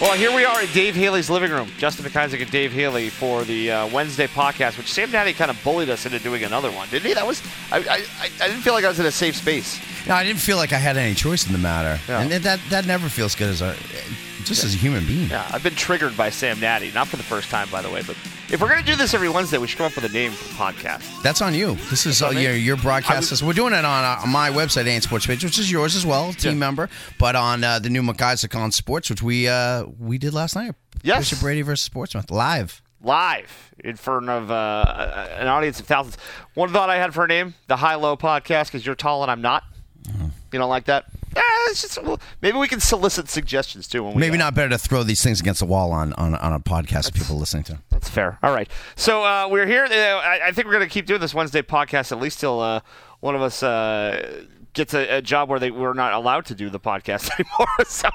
Well, here we are in Dave Haley's living room. Justin McIsaac and Dave Haley for the uh, Wednesday podcast, which Sam Natty kind of bullied us into doing another one, didn't he? That was I, I, I didn't feel like I was in a safe space. No, I didn't feel like I had any choice in the matter, Yeah. and that that never feels good as a just as a human being. Yeah, I've been triggered by Sam Natty, not for the first time, by the way. But if we're gonna do this every Wednesday, we should come up with a name for the podcast. That's on you. This is uh, your your broadcast. was- We're doing it on uh, my website, NH Sports Page, which is yours as well, team Yeah. member. But on uh, the new McIsaac on Sports, which we uh, we did last night. Yes. Bishop Brady versus Portsmouth live. Live in front of uh, an audience of thousands. One thought I had for a name: the High Low Podcast, because you're tall and I'm not. Uh-huh. You don't like that? Eh, it's just, well, maybe we can solicit suggestions too. When we Maybe uh, not better to throw these things against the wall on on, on a podcast that people listening to. That's fair. All right. So uh, we're here. Uh, I, I think we're going to keep doing this Wednesday podcast at least till uh, one of us uh, gets a, a job where they we're not allowed to do the podcast anymore. so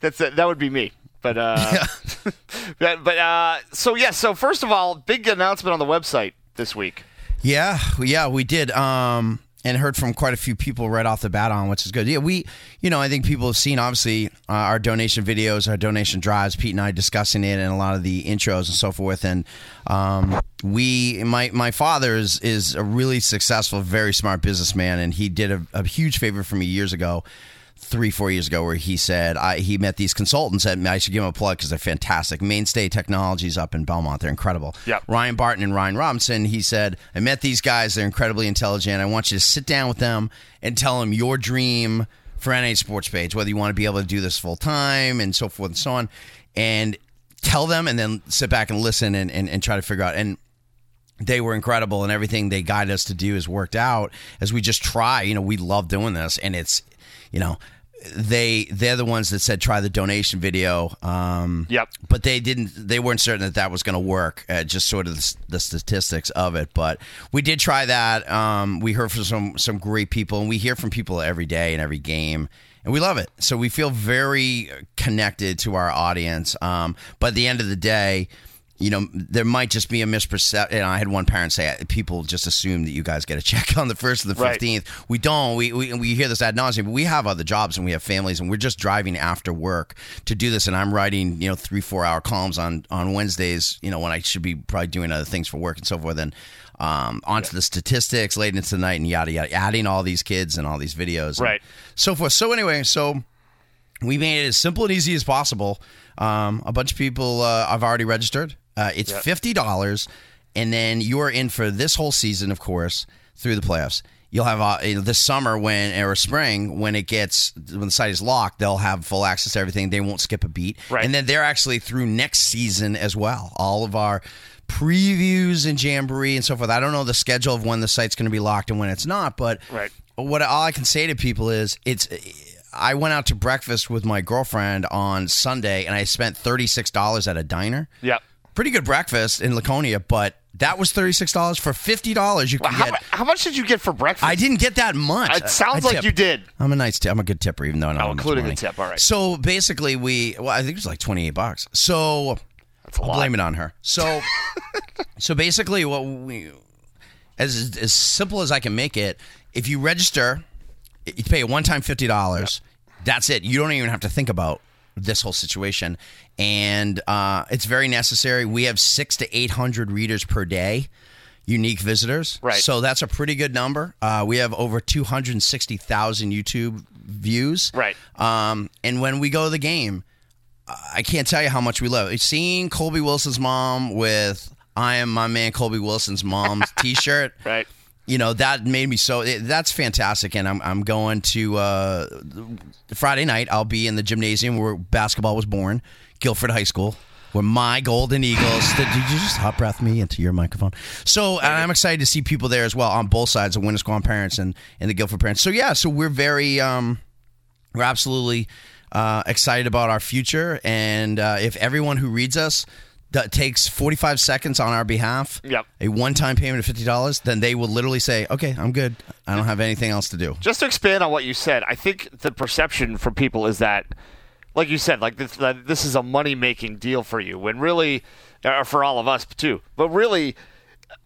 that's that would be me. But uh, but, but uh, so yeah. So first of all, big announcement on the website this week. Yeah, yeah, we did. Um, and heard from quite a few people right off the bat on, which is good. Yeah, we, you know, I think people have seen obviously uh, our donation videos, our donation drives. Pete and I discussing it, and a lot of the intros and so forth. And um, we, my my father is is a really successful, very smart businessman, and he did a, a huge favor for me years ago three, four years ago where he said I, he met these consultants and I should give them a plug because they're fantastic. Mainstay Technologies up in Belmont, they're incredible. Yep. Ryan Barton and Ryan Robinson. He said I met these guys. They're incredibly intelligent. I want you to sit down with them and tell them your dream for NH Sports Page, whether you want to be able to do this full time and so forth and so on, and tell them and then sit back and listen and, and, and try to figure out and they were incredible and everything they guide us to do has worked out as we just try. You know we love doing this and it's you know they they're the ones that said try the donation video um Yep. but they didn't they weren't certain that that was going to work uh, just sort of the, the statistics of it but we did try that. Um we heard from some some great people and we hear from people every day and every game and we love it. So we feel very connected to our audience um but at the end of the day you know, there might just be a misperception. And I had one parent say, people just assume that you guys get a check on the first or the Right. 15th. We don't. We, we, we hear this ad nauseum, but we have other jobs and we have families and we're just driving after work to do this. And I'm writing, you know, three, four hour columns on, on Wednesdays, you know, when I should be probably doing other things for work and so forth. And um, onto the statistics late into the night and yada, yada, adding all these kids and all these videos. and Right. So forth. So anyway, so we made it as simple and easy as possible. Um, a bunch of people uh, have already registered. Uh, it's fifty dollars, and then you are in for this whole season, of course, through the playoffs. You'll have uh, this summer when or spring when it gets when the site is locked, they'll have full access to everything. They won't skip a beat, Right. and then they're actually through next season as well. All of our previews and jamboree and so forth. I don't know the schedule of when the site's going to be locked and when it's not, but Right. what all I can say to people is it's I went out to breakfast with my girlfriend on Sunday and I spent $36 at a diner. Yep. Pretty good breakfast in Laconia, but that was $36 for $50 you can How, get. how much did you get for breakfast? I didn't get that much. It sounds like you did. I'm a nice tip. I'm a good tipper, even though I don't Oh, including the tip, all right. So basically, we well, I think it was like 28 bucks. So That's a I'll lot. blame it on her. So, so basically, what we, as as simple as I can make it, if you register, you pay a one time fifty dollars. That's it. You don't even have to think about this whole situation, and uh, it's very necessary. We have six to eight hundred readers per day. Unique visitors, Right. So that's a pretty good number. Uh, we have over two hundred sixty thousand YouTube views, Right. Um, and when we go to the game, I can't tell you how much we love it. Seeing Colby Wilson's mom with "I am my man Colby Wilson's mom's" T-shirt, Right. You know that made me so. It, that's fantastic, and I'm I'm going to uh, Friday night. I'll be in the gymnasium where basketball was born, Gilford High School. Where my Golden Eagles did you just hot breath me into your microphone? So and I'm excited to see people there as well on both sides, the Winnisquam parents and, and the Gilford parents. So yeah, so we're very um, we're absolutely uh, excited about our future, and uh, if everyone who reads us takes 45 seconds on our behalf, Yep. a one-time payment of fifty dollars, then they will literally say, "Okay, I'm good. I don't have anything else to do." Just to expand on what you said, I think the perception from people is that, like you said, like this, this is a money making deal for you, when really, or for all of us too. But really,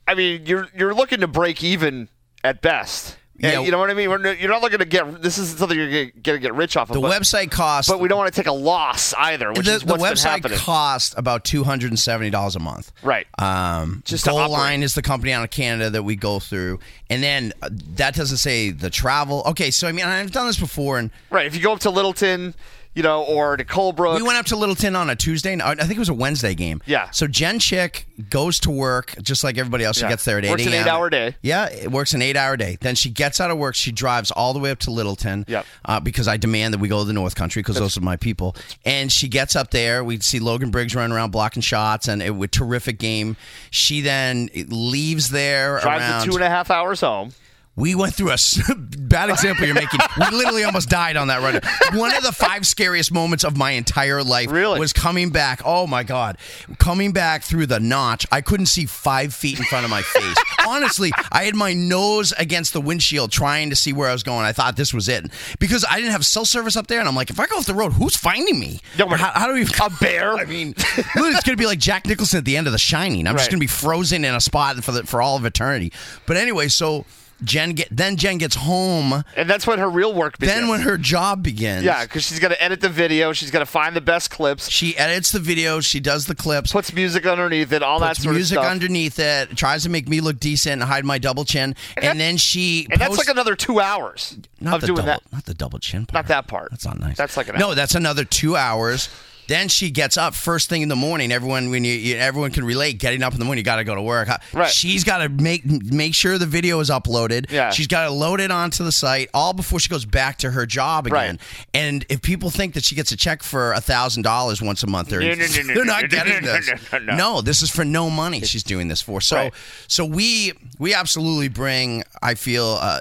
I mean, you're you're looking to break even at best. And Yeah. you know what I mean? We're, you're not looking to get this is something you're going to get rich off of. The but, website cost, but we don't want to take a loss either, which the, is the what's been website happening. costs about two hundred and seventy dollars a month. right. Um, Just Goal. Line is the company out of Canada that we go through, and then uh, that doesn't say the travel. Okay, so I mean I've done this before, and right. If you go up to Littleton, you know, or to Colebrook, we went up to Littleton on a Tuesday. I think it was a Wednesday game. Yeah. So Jen Chick goes to work just like everybody else. Yeah. She gets there at eight Works an eight-hour day. Yeah, it works an eight-hour day. Then she gets out of work. She drives all the way up to Littleton. Yep. Uh, because I demand that we go to the North Country because those are my people. And she gets up there. We see Logan Briggs running around blocking shots, and it was a terrific game. She then leaves there drives around. the two and a half hours home. We went through a bad example you're making. We literally almost died on that run. One of the five scariest moments of my entire life Really? was coming back. Oh my god, coming back through the notch. I couldn't see five feet in front of my face. Honestly, I had my nose against the windshield trying to see where I was going. I thought this was it because I didn't have cell service up there, and I'm like, if I go off the road, who's finding me? No, but how, how do we? a bear? I mean, it's going to be like Jack Nicholson at the end of The Shining. I'm just going to be frozen in a spot for the, for all of eternity. But anyway, so Jen get then Jen gets home. And that's when her real work begins. Then when her job begins, yeah, because she's got to edit the video. She's got to find the best clips, she edits the video. she does the clips, puts music underneath it, all that sort music of stuff. underneath it, tries to make me look decent and hide my double chin, and, then she and that's like another two hours not of the doing double, that. not the double chin part. Not that part. That's not nice. That's like an no. hour. That's another two hours. Then she gets up first thing in the morning. Everyone, when you, you everyone can relate, getting up in the morning, you got to go to work. Right. She's got to make make sure the video is uploaded. Yeah. She's got to load it onto the site all before she goes back to her job again. Right. And if people think that she gets a check for a thousand dollars once a month, they're, No, no, no, they're not no, getting this. No, this is for no money. She's doing this for. So, Right. so we we absolutely bring. I feel. Uh,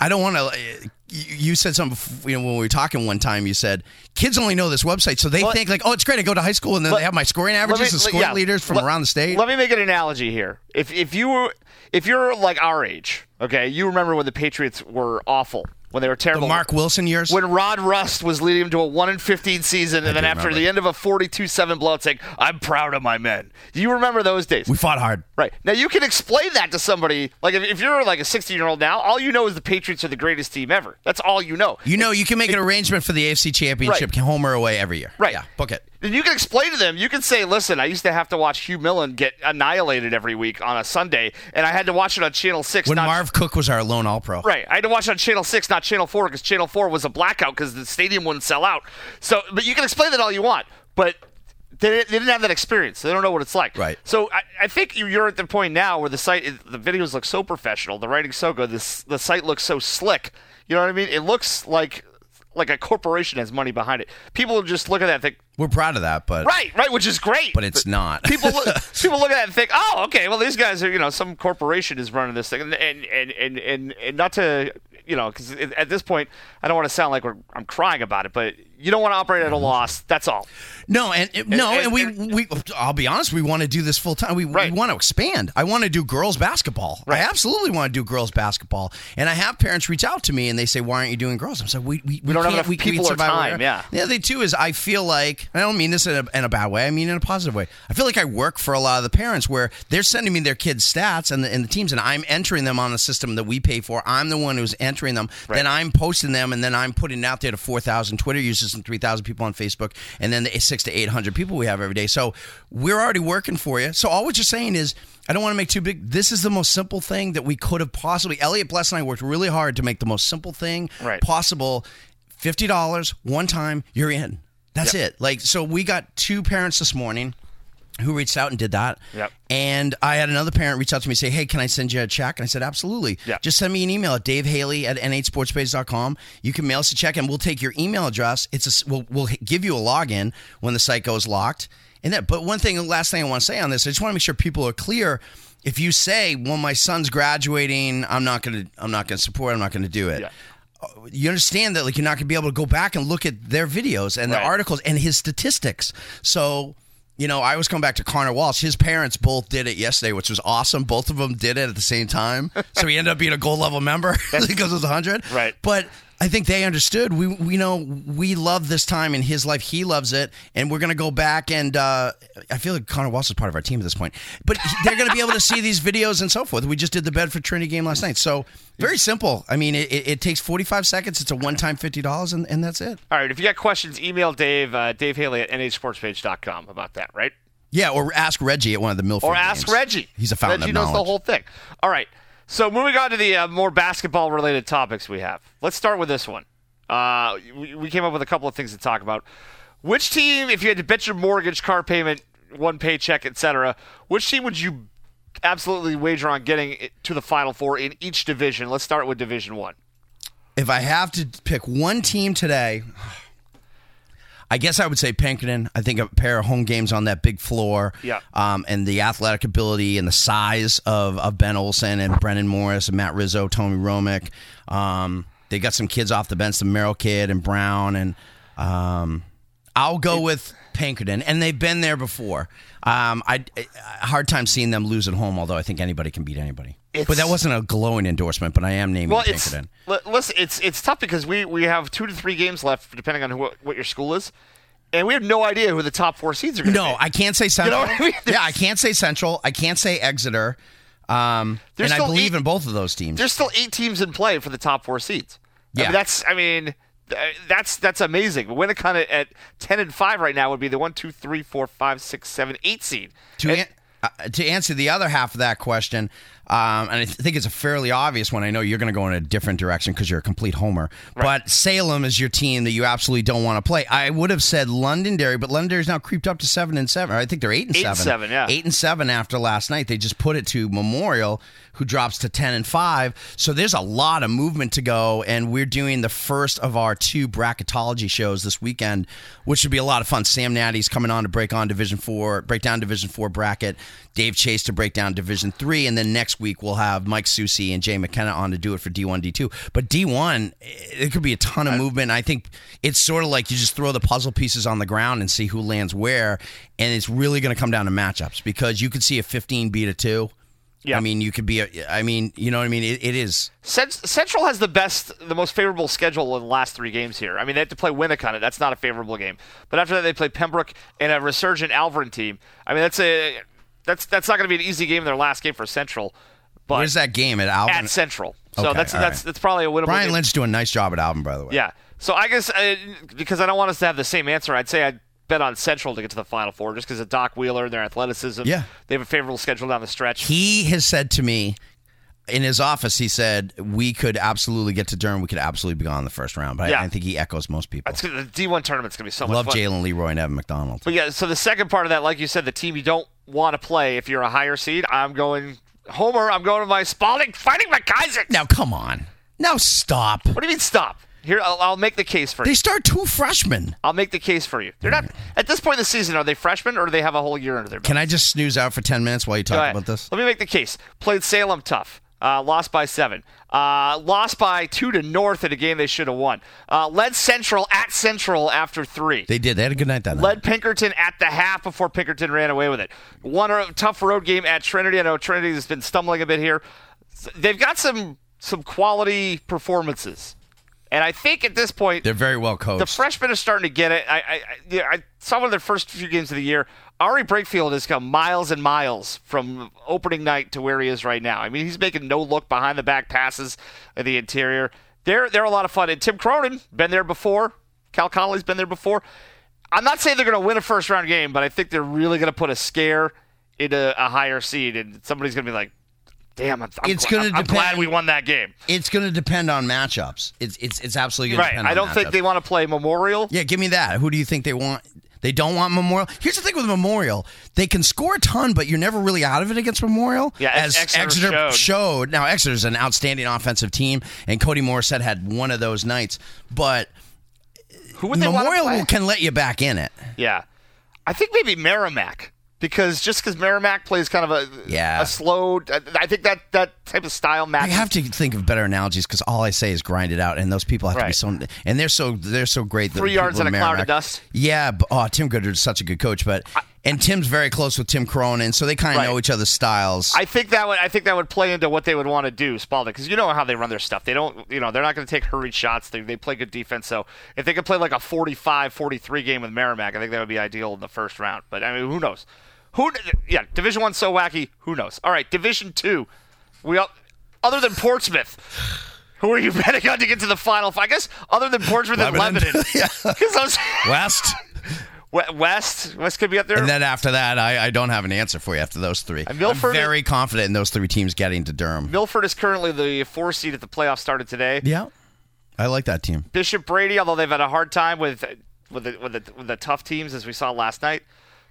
I don't want to. Uh, you said something. You know, when we were talking one time, you said kids only know this website, so they Well, think like, oh, it's great. I go to high school, and then Let- they have my scoring averages me- and scoring yeah. leaders from Let- around the state. Let me make an analogy here. If if you were if you're like our age, okay, you remember when the Patriots were awful, when they were the terrible. Marc Wilson years. when Rod Rust was leading them to a one in fifteen season, and then after remember. the end of a forty-two-seven blowout, saying, "I'm proud of my men." Do you remember those days? we fought hard. Right. Now you can explain that to somebody. Like if, if you're like a 16 year old now, all you know is the Patriots are the greatest team ever. That's all you know. You know, you can make an arrangement for the AFC Championship, home or away every year. Right. Yeah, book it. And you can explain to them. You can say, "Listen, I used to have to watch Hugh Millen get annihilated every week on a Sunday, and I had to watch it on Channel Six. When not Marv Cook was our lone All Pro. Right. I had to watch it on Channel 6, not Channel 4, because Channel 4 was a blackout because the stadium wouldn't sell out. So, but you can explain that all you want, but they, didn't have that experience. They don't know what it's like. Right. So I, I think you- you're at the point now where the site, the videos look so professional, the writing's so good, this, the site looks so slick. You know what I mean? It looks like like a corporation has money behind it. People just look at that and think, We're proud of that, but right, right, which is great. but it's not. people look, people look at that and think, oh, okay, well, these guys are, you know, some corporation is running this thing, and and and and, and, not to, you know, because at this point, I don't want to sound like we're, I'm crying about it, but you don't want to operate at a loss. That's all. No, and, and- no, and- and, we, and- we I'll be honest, we want to do this full time. We, Right. we want to expand. I want to do girls basketball. I absolutely want to do girls basketball. And I have parents reach out to me and they say, "Why aren't you doing girls?" I'm like, "We we, we don't have enough we, we people or time, yeah. The other thing too is I feel like I don't mean this in a, in a bad way. I mean in a positive way. I feel like I work for a lot of the parents where they're sending me their kids' stats and the, and the teams, and I'm entering them on the system that we pay for. I'm the one who's entering them. Then I'm posting them, and then I'm putting it out there to 4,000 Twitter users and 3,000 people on Facebook, and then the six to 800 people we have every day. So we're already working for you. So all we're just saying is. I don't want to make too big. This is the most simple thing that we could have possibly. Elliot Bless and I worked really hard to make the most simple thing Right. possible. Fifty dollars one time, you're in. That's it. Like so, we got two parents this morning who reached out and did that. Yep. And I had another parent reach out to me and say, Hey, can I send you a check? And I said, Absolutely. Yep. Just send me an email at davehaley at nhsportspage.com. You can mail us a check and we'll take your email address. It's a, we'll, we'll give you a login when the site goes locked. And that, but one thing, last thing I want to say on this, I just want to make sure people are clear. If you say, "Well, my son's graduating, I'm not going to, I'm not going to support, I'm not going to do it," Yeah. Uh, you understand that like you're not going to be able to go back and look at their videos and Right. the articles and his statistics. So, you know, I was coming back to Connor Walsh. His parents both did it yesterday, which was awesome. Both of them did it at the same time. So he ended up being a gold level member because it was 100. Right. But I think they understood. We we know we love this time in his life. He loves it, and we're going to go back and uh, I feel like Connor Walsh is part of our team at this point. But they're going to be able to see these videos and so forth. We just did the Bedford Trinity game last night, so very simple. I mean, it, it takes forty five seconds. It's a one time fifty dollars, and, and that's it. All right. If you got questions, email Dave uh, Dave Haley at nhsportspage.com about that. Right. Yeah, or ask Reggie at one of the Milford. Or ask games. Reggie. He's a fountain Reggie of knows the whole thing. All right. So moving on to the uh, more basketball related topics we have. Let's start with this one. Uh, we, we came up with a couple of things to talk about. Which team, if you had to bet your mortgage, car payment, one paycheck, etc., which team would you absolutely wager on getting to the Final Four in each division? Let's start with Division One. If I have to pick one team today, I guess I would say Pinkerton. I think a pair of home games on that big floor. Yeah. Um, and the athletic ability and the size of, of Ben Olsen and Brendan Morris and Matt Rizzo, Tony Romick. Um, they got some kids off the bench, the Merrill kid and Brown. And um, I'll go with Pinkerton. And they've been there before. Um, I, I hard time seeing them lose at home, although I think anybody can beat anybody. but that wasn't a glowing endorsement, but I am naming Well, Pinkerton. li- listen, it's it's tough because we we have two to three games left, depending on who, what your school is, and we have no idea who the top four seeds are going to No, be. I can't say Central. what I mean? Yeah, I can't say Central. I can't say Exeter. Um, and I still believe eight- in both of those teams. There's still eight teams in play for the top four seeds. I Yeah. mean, that's I mean that's that's amazing. Winnacunnet at, at ten and five right now would be the one, two, three, four, five, six, seven, eight seed. To, And- an- uh, to answer the other half of that question, um, and I th- think it's a fairly obvious one. I know you're going to go in a different direction because you're a complete homer. But Salem is your team that you absolutely don't want to play. I would have said Londonderry, but Londonderry's now creeped up to seven and seven. I think they're eight and Eight seven. seven, yeah. eight and seven after last night. They just put it to Memorial, who drops to ten and five. So there's a lot of movement to go, and we're doing the first of our two bracketology shows this weekend, which should be a lot of fun. Sam Natty's coming on to break on Division Four, break down Division Four bracket. Dave Chase to break down Division Three, and then next week we'll have Mike Susi and Jay McKenna on to do it for D1, D2. But D1, it eh, could be a ton of movement. I think it's sort of like you just throw the puzzle pieces on the ground and see who lands where, and it's really going to come down to matchups because you could see a 15 beat a two. Yeah. I mean, you could be a. I mean, you know what I mean. It, it is. Central has the best, the most favorable schedule in the last three games here. I mean, they have to play Winnacunnet. That's not a favorable game. But after that, they play Pembroke and a resurgent Alvirne team. I mean, that's a that's that's not going to be an easy game in their last game for Central. But Where's that game at Alvirne? at Central, so Okay, that's that's right. that's probably a winnable. Brian game. Lynch doing a nice job at Alvirne, by the way. Yeah. So I guess uh, because I don't want us to have the same answer, I'd say I'd bet on Central to get to the Final Four just because of Doc Wheeler and their athleticism. Yeah. They have a favorable schedule down the stretch. He has said to me in his office, he said we could absolutely get to Durham. We could absolutely be gone in the first round. But Yeah. I, I think he echoes most people. That's the D1 tournament's going to be so much Love fun. Jalen Leroy and Evan McDonald. But yeah, so the second part of that, like you said, the team you don't want to play if you're a higher seed, I'm going Homer. I'm going to my Spaulding fighting McIsaac. Now, come on. Now stop. What do you mean stop? Here, I'll, I'll make the case for you. They start two freshmen. I'll make the case for you. They're not at this point in the season. Are they freshmen or do they have a whole year under their belt? Can I just snooze out for 10 minutes while you talk about this? Let me make the case. Played Salem tough. Uh, lost by seven. Uh, lost by two to North in a game they should have won. Uh, led Central at Central after three. They did. They had a good night that night. led Pinkerton at the half before Pinkerton ran away with it. One tough road game at Trinity. I know Trinity has been stumbling a bit here. They've got some some quality performances, and I think at this point They're very well coached. the freshmen are starting to get it. I, I, I, I saw one of their first few games of the year. Ari Brakefield has come miles and miles from opening night to where he is right now. I mean, he's making no look behind the back passes in the interior. They're they're a lot of fun. And Tim Cronin been there before. Cal Connolly's been there before. I'm not saying they're going to win a first round game, but I think they're really going to put a scare into a higher seed, and somebody's going to be like, "Damn, I'm, I'm, It's gl- gonna I'm, I'm glad depend- we won that game." it's going to depend on matchups. It's it's it's absolutely going Right? to depend I don't think matchups. they want to play Memorial. Yeah, give me that. Who do you think they want? They don't want Memorial. Here's the thing with Memorial: they can score a ton, but you're never really out of it against Memorial. Yeah, as Exeter showed. Now Exeter's an outstanding offensive team, and Cody Morissette had one of those nights. But Who would they want to Memorial can let you back in it. Yeah, I think maybe Merrimack because just because Merrimack plays kind of a Yeah. a slow. I think that that type of style I have to think of better analogies because all I say is grind it out, and those people have to be so, and they're so they're so great. Three yards in and a cloud of dust. Yeah, but, oh, Tim Goodard's such a good coach, but and Tim's very close with Tim Cronin, so they kind of Right. know each other's styles. I think that would I think that would play into what they would want to do, Spaulding, because you know how they run their stuff. They don't, you know, they're not going to take hurried shots. They, they play good defense. So if they could play like a 45-43 game with Merrimack, I think that would be ideal in the first round. But I mean, who knows? Who? Yeah, Division One so wacky. Who knows? All right, Division Two. We all, other than Portsmouth. Who are you betting on to get to the final? I guess other than Portsmouth and Lebanon. Lebanon. Yeah. those- West. West, West could be up there. And then after that, I, I don't have an answer for you after those three. And Milford- I'm very confident in those three teams getting to Durham. Milford is currently the four seed at the playoff started today. Yeah, I like that team. Bishop Brady, although they've had a hard time with with the, with the, with the tough teams as we saw last night,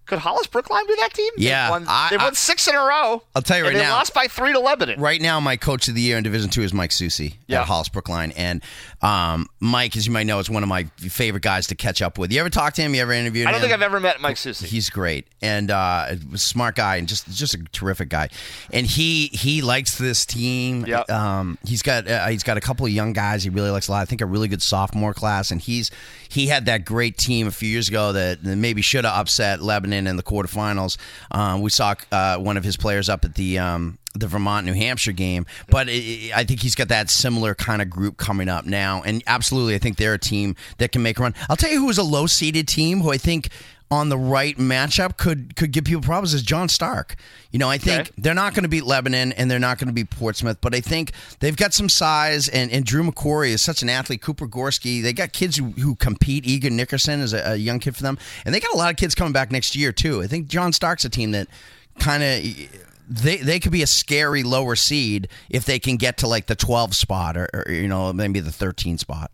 could Hollis Brookline be that team? Yeah, they've won, I- they've won I- six in a row. I'll tell you right they now- they lost by three to Lebanon. Right now, my coach of the year in Division Two is Mike Susi Yeah. at Hollis Brookline, and um, Mike, as you might know, is one of my favorite guys to catch up with. You ever talk to him? You ever interviewed him? I don't think I've ever met Mike Susi. He's great and uh, a smart guy and just just a terrific guy. And he he likes this team. Yep. Um, he's got uh, he's got a couple of young guys he really likes a lot. I think a really good sophomore class. And he's he had that great team a few years ago that maybe should have upset Lebanon in the quarterfinals. Um, we saw uh, one of his players up at the. Um, the Vermont New Hampshire game, but i I think he's got that similar kind of group coming up now, and absolutely, I think they're a team that can make a run. I'll tell you who is a low seeded team who I think on the right matchup could could give people problems is John Stark. You know, I think Okay. they're not going to beat Lebanon and they're not going to beat Portsmouth, but I think they've got some size. And, and Drew McQuarrie is such an athlete. Cooper Gorski, they got kids who, who compete. Egan Nickerson is a, a young kid for them, and they got a lot of kids coming back next year too. I think John Stark's a team that kind of. They, they could be a scary lower seed if they can get to like the 12 spot or, or you know maybe the 13 spot.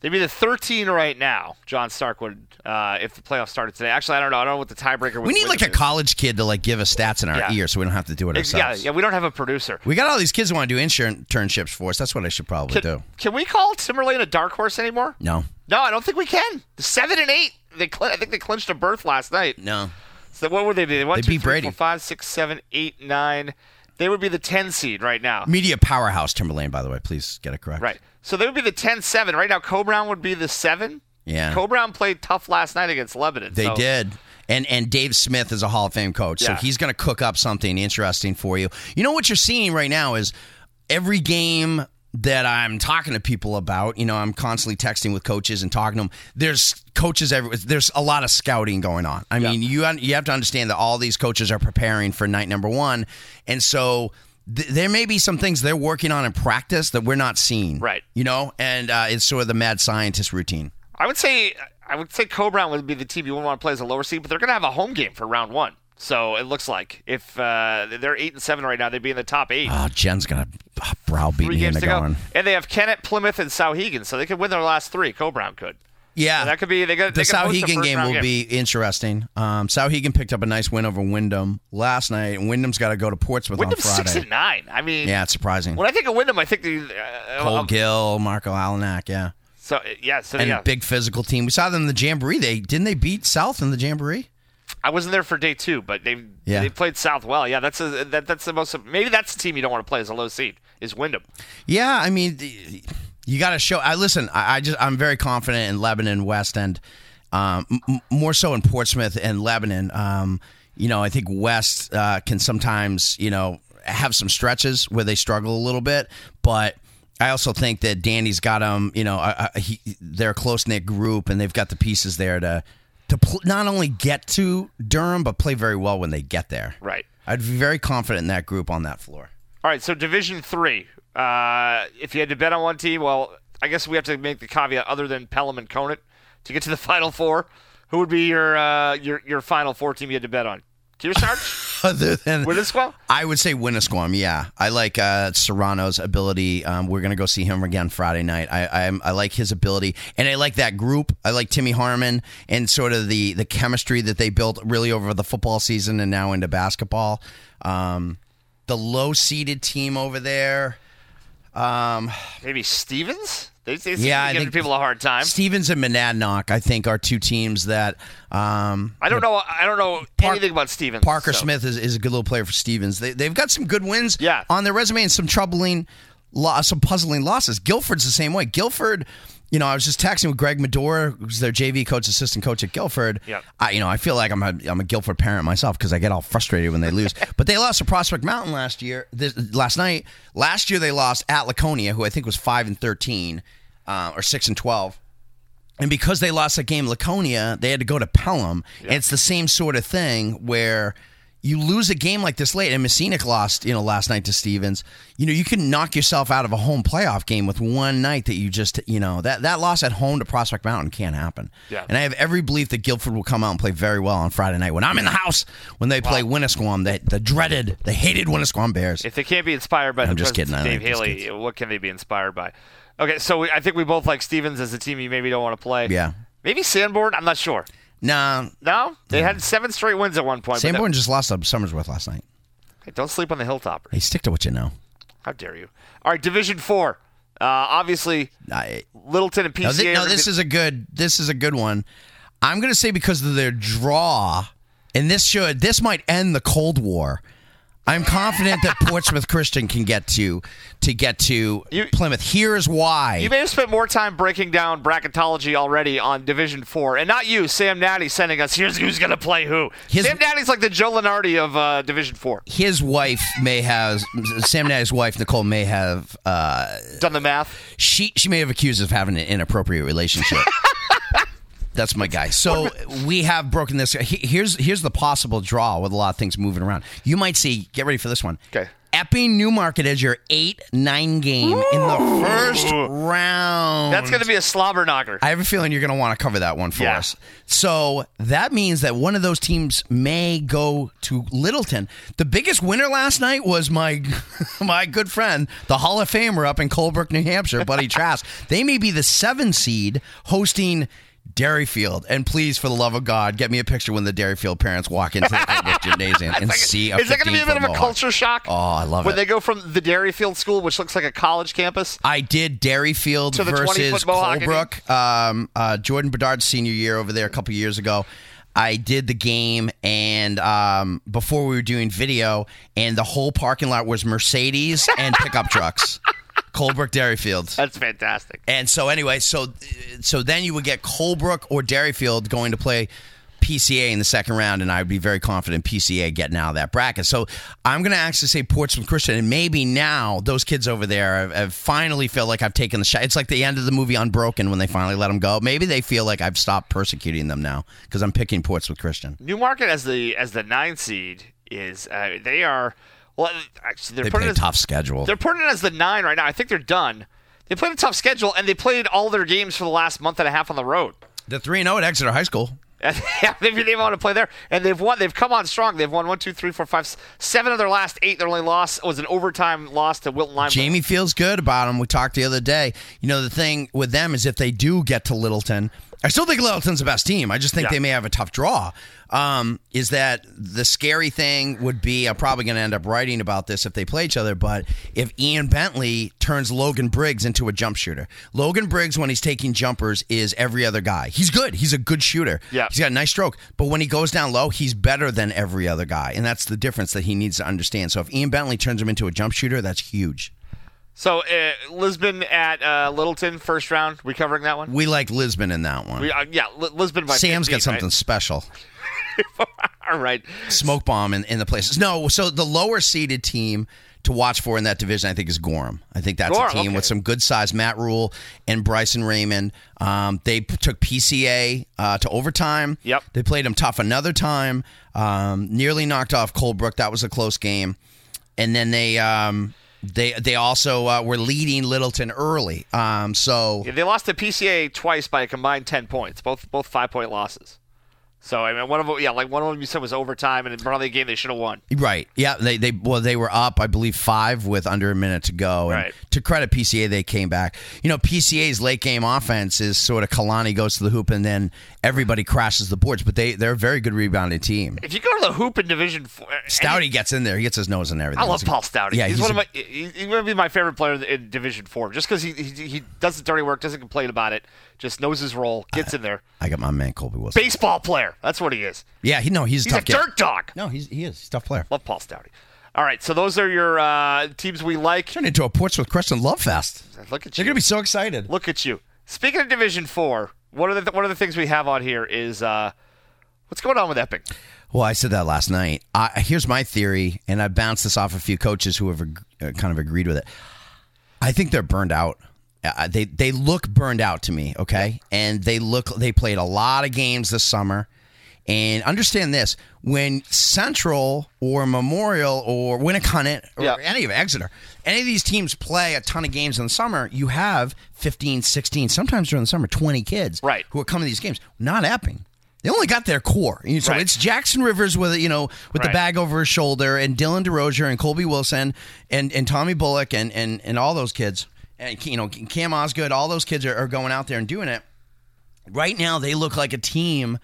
They'd be the 13 right now. John Stark would, uh, if the playoffs started today. Actually, I don't know. I don't know what the tiebreaker. Would We need like a is. college kid to like give us stats in our Yeah. ear so we don't have to do it Ex- Yeah, ourselves. yeah. We don't have a producer. We got all these kids who want to do internships for us. That's what I should probably Can, do. can we call Timberlane a dark horse anymore? No. No, I don't think we can. The seven and eight. They, cl- I think they clinched a berth last night. No. So what would they be? One, They two, beat three, Brady. four, five, six, seven, eight, nine. They would be the 10 seed right now. Media powerhouse Timberlane, by the way. Please get it correct. Right. So they would be the 10-7. Right now, Coe-Brown would be the 7. Yeah. Coe-Brown played tough last night against Lebanon. They so- did. And and Dave Smith is a Hall of Fame coach, so Yeah. he's going to cook up something interesting for you. You know what you're seeing right now is every game that I'm talking to people about. You know, I'm constantly texting with coaches and talking to them. There's coaches everywhere. There's a lot of scouting going on. I mean, you you have to understand that all these coaches are preparing for night number one, and so. th- There may be some things they're working on in practice that we're not seeing, Right. You know, and uh, it's sort of the mad scientist routine. I would say I would say Coe-Brown would be the team you wouldn't want to play as a lower seed, but they're going to have a home game for round one. So it looks like if uh, they're eight and seven right now, they'd be in the top eight. Oh, Jen's gonna browbeat three me games into to go, and they have Kennett, Plymouth, and Souhegan, so they could win their last three. Coe-Brown could. Yeah, So that could be. They could. the they could host a Souhegan first game will be interesting. Um, Souhegan picked up a nice win over Windham last night, and Windham's got to go to Portsmouth Windham's on six Friday. and nine. I mean, Yeah, it's surprising. when I think of Windham, I think the uh, Cole um, Gill, Marco Alanak, yeah, So yeah, so and yeah. big physical team. We saw them in the Jamboree. They didn't they beat South in the Jamboree? I wasn't there for day two, but they Yeah. they played South well. Yeah, that's a that, that's the most. Maybe that's the team you don't want to play as a low seed is Windham. Yeah, I mean, you got to show. I listen. I, I just I'm very confident in Lebanon West and um, m- more so in Portsmouth and Lebanon. Um, you know, I think West uh, can sometimes you know have some stretches where they struggle a little bit, but. I also think that Danny's got them. You know, uh, he, they're a close knit group, and they've got the pieces there to to pl- not only get to Durham, but play very well when they get there. Right. I'd be very confident in that group on that floor. All right. So Division Three. Uh, if you had to bet on one team, well, I guess we have to make the caveat other than Pelham and Conant to get to the Final Four. Who would be your uh, your your Final Four team you had to bet on? Kearsarge, Other than Winnisquam? I would say Winnisquam. Yeah, I like uh, Serrano's ability. Um, we're gonna go see him again Friday night. I, I I like his ability, and I like that group. I like Timmy Harmon and sort of the the chemistry that they built really over the football season and now into basketball. Um, the low seeded team over there. Um, Maybe Stevens. They, they seem Yeah, to I be giving think- people a hard time. Stevens and Monadnock, I think, are two teams that um, I don't know. I don't know Park- anything about Stevens. Parker so. Smith is, is a good little player for Stevens. They, they've got some good wins Yeah. on their resume and some troubling loss, some puzzling losses. Gilford's the same way. Gilford, you know, I was just texting with Greg Medora, who's their JV coach, assistant coach at Gilford. Yep. I, you know, I feel like I'm a I'm a Gilford parent myself because I get all frustrated when they lose. but they lost to Prospect Mountain last year, this, last night. Last year they lost at Laconia, who I think was five and thirteen, uh, or six and twelve. And because they lost that game, Laconia, they had to go to Pelham. And it's the same sort of thing where you lose a game like this late, and Mascenic lost, you know, last night to Stevens. You know, you can knock yourself out of a home playoff game with one night that you just, you know, that that loss at home to Prospect Mountain can't happen. Yeah. And I have every belief that Gilford will come out and play very well on Friday night when I'm in the house when they play Winnisquam, the, the dreaded, the hated Winnisquam Bears. If they can't be inspired by I'm the just kidding, Dave Haley, what can they be inspired by? Okay, so we, I think we both like Stevens as a team you maybe don't want to play. Yeah. Maybe Sanborn. I'm not sure. Nah, No, they had seven straight wins at one point. Sanborn just lost to Somersworth last night. hey, don't sleep on the Hilltopper. Hey, stick to what you know. How dare you? All right, Division Four. Uh, obviously, I, Littleton and PCA. No, are no, this is a good. This is a good one. I'm going to say because of their draw, and this should this might end the Cold War. I'm confident that Portsmouth Christian can get to to get to You- Plymouth. Here's why. You may have spent more time breaking down bracketology already on Division Four, and not you, Sam Natty, sending us here's who's going to play who. His- Sam Natty's like the Joe Lunardi of uh, Division Four. His wife may have Sam Natty's wife Nicole may have uh, Done the math. she she may have accused us of having an inappropriate relationship. That's my guy. So we have broken this. Here's here's the possible draw with a lot of things moving around. You might see. Get ready for this one. Okay. Epping Newmarket as your eight nine game in the first round. That's going to be a slobber knocker. I have a feeling you're going to want to cover that one for Yeah. us. So that means that one of those teams may go to Littleton. The biggest winner last night was my my good friend, the Hall of Famer up in Colebrook, New Hampshire, Buddy Trask. They may be the seven seed hosting Derryfield. And please, for the love of God, get me a picture when the Derryfield parents walk into the gymnasium and see a Is that going to be a bit of a mohawk. culture shock? Oh, I love when it. When they go from the Derryfield School, which looks like a college campus, I did the versus Colebrook. Um, uh, Jordan Bedard's senior year over there a couple years ago. I did the game, and um, before we were doing video, and the whole parking lot was Mercedes and pickup trucks. Colebrook Derryfield. that's fantastic. And so anyway, so so then you would get Colebrook or Derryfield going to play PCA in the second round, and I would be very confident PCA getting out of that bracket. So I'm going to actually say Portsmouth Christian, and maybe now those kids over there have, have finally feel like I've taken the shot. It's like the end of the movie Unbroken when they finally let them go. Maybe they feel like I've stopped persecuting them now because I'm picking Portsmouth Christian. Newmarket as the as the nine seed is uh, they are well actually they're They putting play a it as, tough schedule. they're putting it as the nine right now. I think they're done. They played a tough schedule and they played all their games for the last month and a half on the road. The three and zero at Exeter High School. Yeah, they, they want to play there, and they've won. They've come on strong. They've won one, two, three, four, five, seven of their last eight. Their only loss was an overtime loss to Wilton Lime. Jamie feels good about them. We talked the other day. You know, the thing with them is if they do get to Littleton, I still think Littleton's the best team. I just think Yeah. they may have a tough draw. Um, is that the scary thing would be? I'm probably going to end up writing about this if they play each other. But if Ian Bentley turns Logan Briggs into a jump shooter, Logan Briggs when he's taking jumpers is every other guy. He's good. He's a good shooter. Yeah. he's got a nice stroke. But when he goes down low, he's better than every other guy, and that's the difference that he needs to understand. So if Ian Bentley turns him into a jump shooter, that's huge. So uh, Lisbon at uh, Littleton first round. We covering that one? We like Lisbon in that one. We, uh, yeah, Li- Lisbon by Sam's 15, got something special. Right? All right. Smoke bomb in, in the places. No, so the lower seeded team to watch for in that division, I think, is Gorham. I think that's Gorham, a team okay. with some good size. Matt Rule and Bryson Raymond. Um, they p- took PCA uh, to overtime. Yep. They played them tough another time. Um, nearly knocked off Colebrook. That was a close game. And then they. Um, they they also uh, were leading Littleton early, um, so Yeah, they lost to PCA twice by a combined ten points. Both both five point losses. So I mean, one of them, yeah, like one of them you said was overtime, and probably a game they should have won. Right. Yeah. They they well they were up I believe five with under a minute to go. And Right. To credit PCA, they came back. You know PCA's late game offense is sort of Kalani goes to the hoop and then everybody crashes the boards. But they they're a very good rebounding team. If you go to the hoop in Division Four, Stouty gets in there. He gets his nose in everything. I love Paul Stouty. Yeah, he's, he's one a- of my. He's going to be my favorite player in Division Four, just because he, he he does the dirty work, doesn't complain about it, just knows his role, gets in there. I got my man Colby Wilson. Baseball player. That's what he is. Yeah. He no. He's, a He's a tough kid. dirt dog. No, he's he is. He's a tough player. Love Paul Stouty. All right, so those are your uh, teams we like. Turned into a Portsmouth Christian Love Fest. Look at you. They're gonna be so excited. Look at you. Speaking of Division Four, one of the one of the things we have on here is uh, what's going on with Epping. Well, I said that last night. I, here's my theory, and I bounced this off a few coaches who have ag- uh, kind of agreed with it. I think they're burned out. Uh, they they look burned out to me. Okay, and they look they played a lot of games this summer. And understand this: when Central or Memorial or Winnacunnet or Yeah. any of Exeter, any of these teams play a ton of games in the summer, you have 15, 16, sometimes during the summer, 20 kids Right. who are coming to these games. Not Epping. They only got their core. So Right. it's Jackson Rivers with you know with the bag over his shoulder, and Dylan DeRozier and Colby Wilson and, and Tommy Bullock and, and and all those kids, and you know Cam Osgood, all those kids are, are going out there and doing it. Right now, they look like a team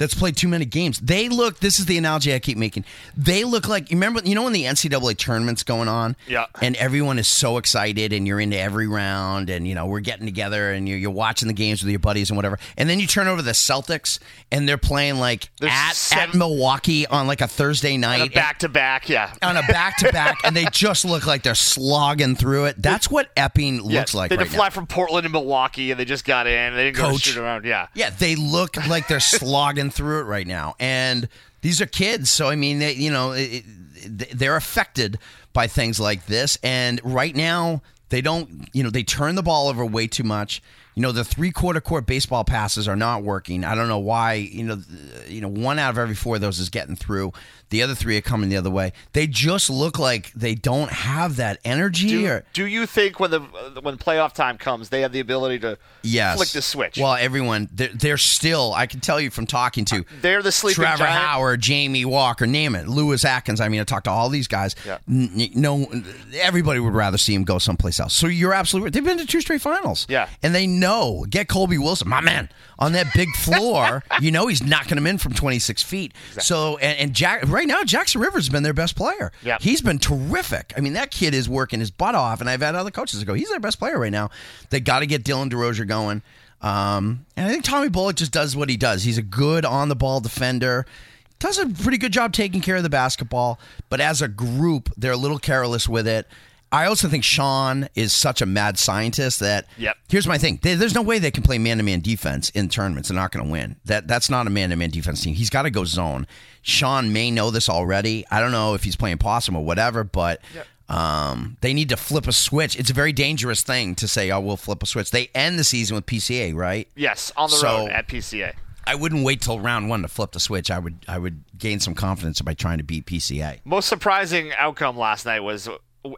that's played too many games. They look. This is the analogy I keep making. They look like you remember. You know when the NCAA tournament's going on, Yeah. and everyone is so excited, and you're into every round, and you know we're getting together, and you're, you're watching the games with your buddies and whatever. And then you turn over the Celtics, and they're playing like There's at, seven- at Milwaukee on like a Thursday night. On a back to back, yeah. on a back to back, and they just look like they're slogging through it. That's what Epping Yeah, looks like They right to now. fly from Portland to Milwaukee, and they just got in. They didn't go to Coach. shoot around. Yeah. Yeah, they look like they're slogging through it right now, and these are kids. So I mean, they you know it, it, they're affected by things like this, and right now they don't you know they turn the ball over way too much. You know the three quarter court baseball passes are not working. I don't know why. You know, you know one out of every four of those is getting through. The other three are coming the other way. They just look like they don't have that energy. Do, or do you think when the when playoff time comes, they have the ability to yes, flick the switch? Well, everyone they're, they're still. I can tell you from talking to uh, they're the sleeping Trevor giant. Howard, Jamie Walker, name it, Lewis Atkins. I mean, I talked to all these guys. Yeah. N- n- no, everybody would rather see him go someplace else. So you're absolutely right. They've been to two straight finals. Yeah. and they know get Colby Wilson, my man, on that big floor. you know he's knocking them in from 26 feet. So and, and Jack right now Jackson Rivers has been their best player. Yeah. he's been terrific. I mean, that kid is working his butt off, and I've had other coaches that go, he's their best player right now. They got to get Dylan DeRozier going. Um, and I think Tommy Bullock just does what he does. He's a good on the ball defender. Does a pretty good job taking care of the basketball, but as a group, they're a little careless with it. I also think Sean is such a mad scientist that Yep. here's my thing. There's no way they can play man to man defense in tournaments. They're not going to win. That that's not a man to man defense team. He's got to go zone. Sean may know this already. I don't know if he's playing possum or whatever, but um, they need to flip a switch. It's a very dangerous thing to say, "Oh, we'll flip a switch." They end the season with PCA, right? Yes, on the So- road at PCA. I wouldn't wait till round one to flip the switch. I would I would gain some confidence by trying to beat PCA. Most surprising outcome last night was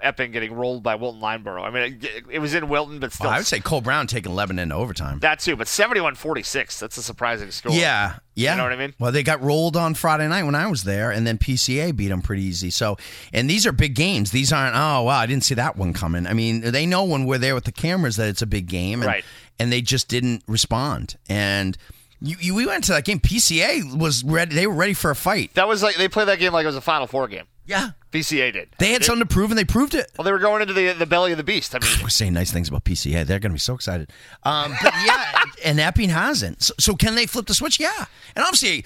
Epping getting rolled by Wilton-Lyndeborough. I mean, it, it was in Wilton, but still. Well, I would say Coe-Brown taking Lebanon into overtime. that too, but 71-46. That's a surprising score. Yeah, yeah. You know what I mean? Well, they got rolled on Friday night when I was there, and then PCA beat them pretty easy. So, and these are big games. These aren't. Oh, wow, I didn't see that one coming. I mean, they know when we're there with the cameras that it's a big game, and, Right. And they just didn't respond. And you, you, we went to that game. PCA was ready. They were ready for a fight. That was like they played that game like it was a Final Four game. Yeah, PCA did. they had something to prove, and they proved it. Well, they were going into the the belly of the beast. I mean, We're saying nice things about PCA. They're going to be so excited. Um, but yeah, and Epping hasn't. So, so can they flip the switch? Yeah. And obviously,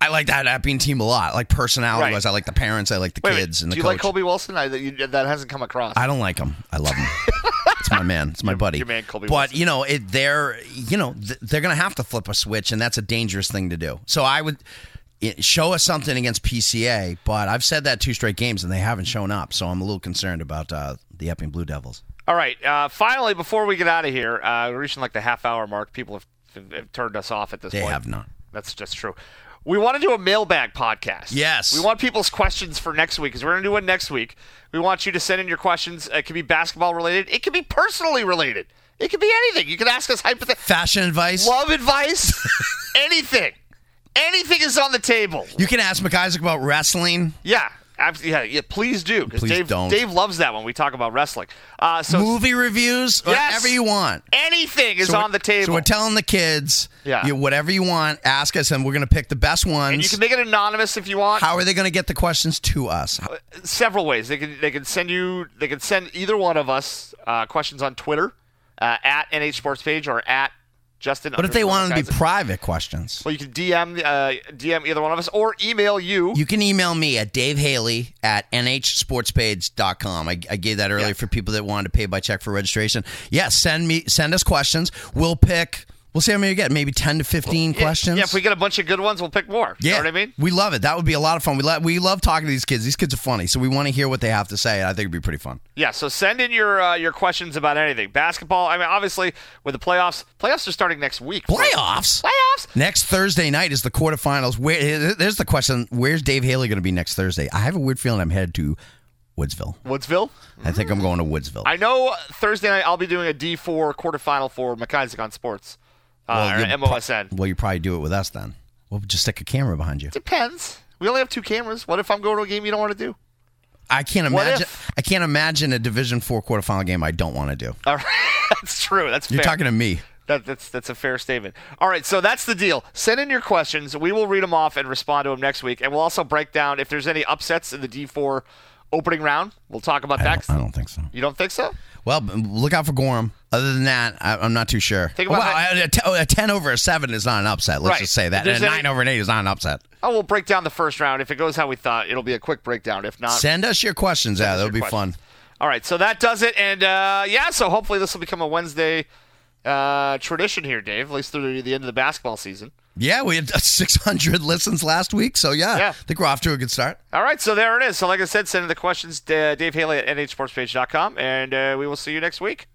I like that Epping team a lot. Like personality wise, Right. I like the parents, I like the wait, wait, kids, and do the you coach. like Colby Wilson? I, that, you, that hasn't come across. I don't like him. I love him. it's my man. It's my buddy. your man, Colby but Wilson. you know, it, they're you know th- they're going to have to flip a switch, and that's a dangerous thing to do. So I would. It- Show us something against PCA, but I've said that two straight games and they haven't shown up, so I'm a little concerned about uh, the Epping Blue Devils. All right. Uh, finally, before we get out of here, uh, we're reaching like the half hour mark. People have, have, have turned us off at this They point. They have not. That's just true. We want to do a mailbag podcast. Yes. We want people's questions for next week because we're going to do one next week. We want you to send in your questions. It could be basketball related. It could be personally related. It could be anything. You can ask us hypothetical Fashion advice. love advice. anything. Anything is on the table. You can ask McIsaac about wrestling. Yeah. Yeah, yeah, please do. 'cause Please Dave, don't. Dave loves that when we talk about wrestling. Uh, so movie reviews, Yes. whatever you want. anything is So on the table. So we're telling the kids, Yeah. you, whatever you want, ask us, and we're going to pick the best ones. and you can make it anonymous if you want. How are they going to get the questions to us? several ways. They can they can send you they can send either one of us uh, questions on Twitter uh, at NH Sports Page or at Justin. But if they underscore want them to be private questions, well, you can DM uh, DM either one of us or email you. you can email me at Dave Haley at nhsportspage.com. I, I gave that earlier Yeah. for people that wanted to pay by check for registration. Yeah, send me send us questions. We'll pick. We'll see how many we get. Maybe ten to fifteen Yeah, questions. Yeah, if we get a bunch of good ones, we'll pick more. You Yeah, know what I mean? We love it. That would be a lot of fun. We love we love talking to these kids. These kids are funny, so we want to hear what they have to say. And I think it'd be pretty fun. Yeah, so send in your uh, your questions about anything. Basketball. I mean, obviously, with the playoffs, playoffs are starting next week. Playoffs. Playoffs. Next Thursday night is the quarterfinals. Where there's the question: Where's Dave Haley going to be next Thursday? I have a weird feeling I'm headed to Woodsville. Woodsville. I think I'm going to Woodsville. I know Thursday night I'll be doing a D4 quarterfinal for McIsaac on Sports. Uh, or you'll pro- well, you probably do it with us then. We'll just stick a camera behind you. Depends. We only have two cameras. What if I'm going to a game you don't want to do? I can't imagine. I can't imagine a Division Four quarterfinal game I don't want to do. All right. that's true. That's fair. You're fair. talking to me. That, that's that's a fair statement. All right, so that's the deal. Send in your questions. We will read them off and respond to them next week, and we'll also break down if there's any upsets in the D4 opening round. We'll talk about I that. don't, I don't think so. You don't think so? Well, look out for Gorham. Other than that, I, I'm not too sure. Think about well, that- a, t- a ten over a seven is not an upset. Let's Right. just say that. And a any- nine over an eight is not an upset. Oh, we'll break down the first round. If it goes how we thought, it'll be a quick breakdown. If not, Send us your questions. Yeah, us that your would be questions. fun. All right, so that does it, and uh, yeah, so hopefully this will become a Wednesday uh, tradition here, Dave. At least through the end of the basketball season. Yeah, we had 600 listens last week, so yeah, Yeah. I think we're off to a good start. All right, so there it is. So like I said, send in the questions, uh, Dave Haley at nhsportspage.com, and uh, we will see you next week.